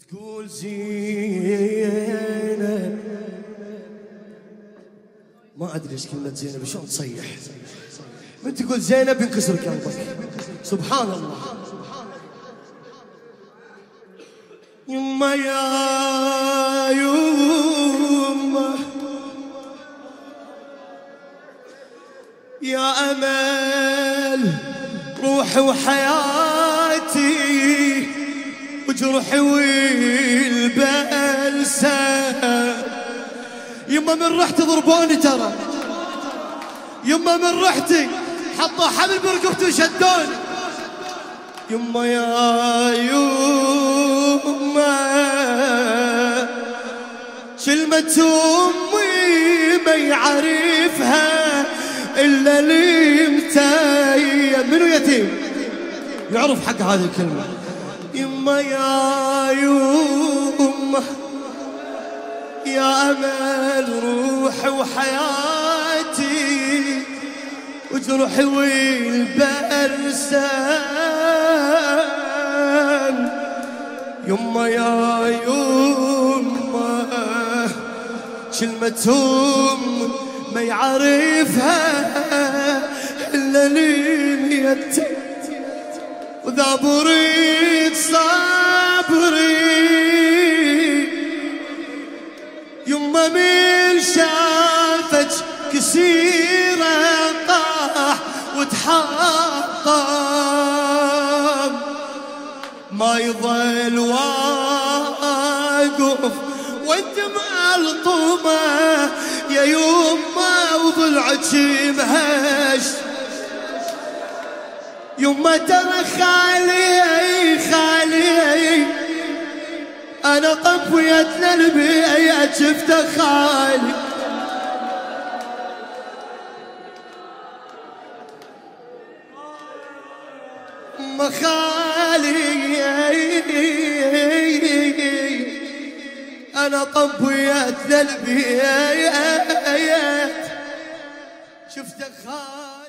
تقول زينب. ما أدري إيش كلمة زينب شلون تصيح؟ من تقول زينب ينكسر قلبك. سبحان الله. يما يا يما. يا أمل روحي وحياتي. وجرحي والبلسه يما من رحت ضربوني ترى. يما من رحتي حطوا حبل برقبتي وشدوني. يما يا يما كلمة أمي ما يعرفها إلا متيم منو يتيم؟ يعرف حق هذه الكلمة. يما يا يما يا أمل روحي وحياتي وجرحي والبرسان. يما يا يما كلمة أم ما يعرفها إلا اللي ميت وذا بريد صبري. يما من شافك كسيرة طاح وتحطم. ما يظل واقف والدمع الطومة يا يما وضلعك مهش. يما ترى خالي خالي. أنا طفيت للبيت شفته خالي. ما خالي. أنا طفيت للبيت شفته خالي.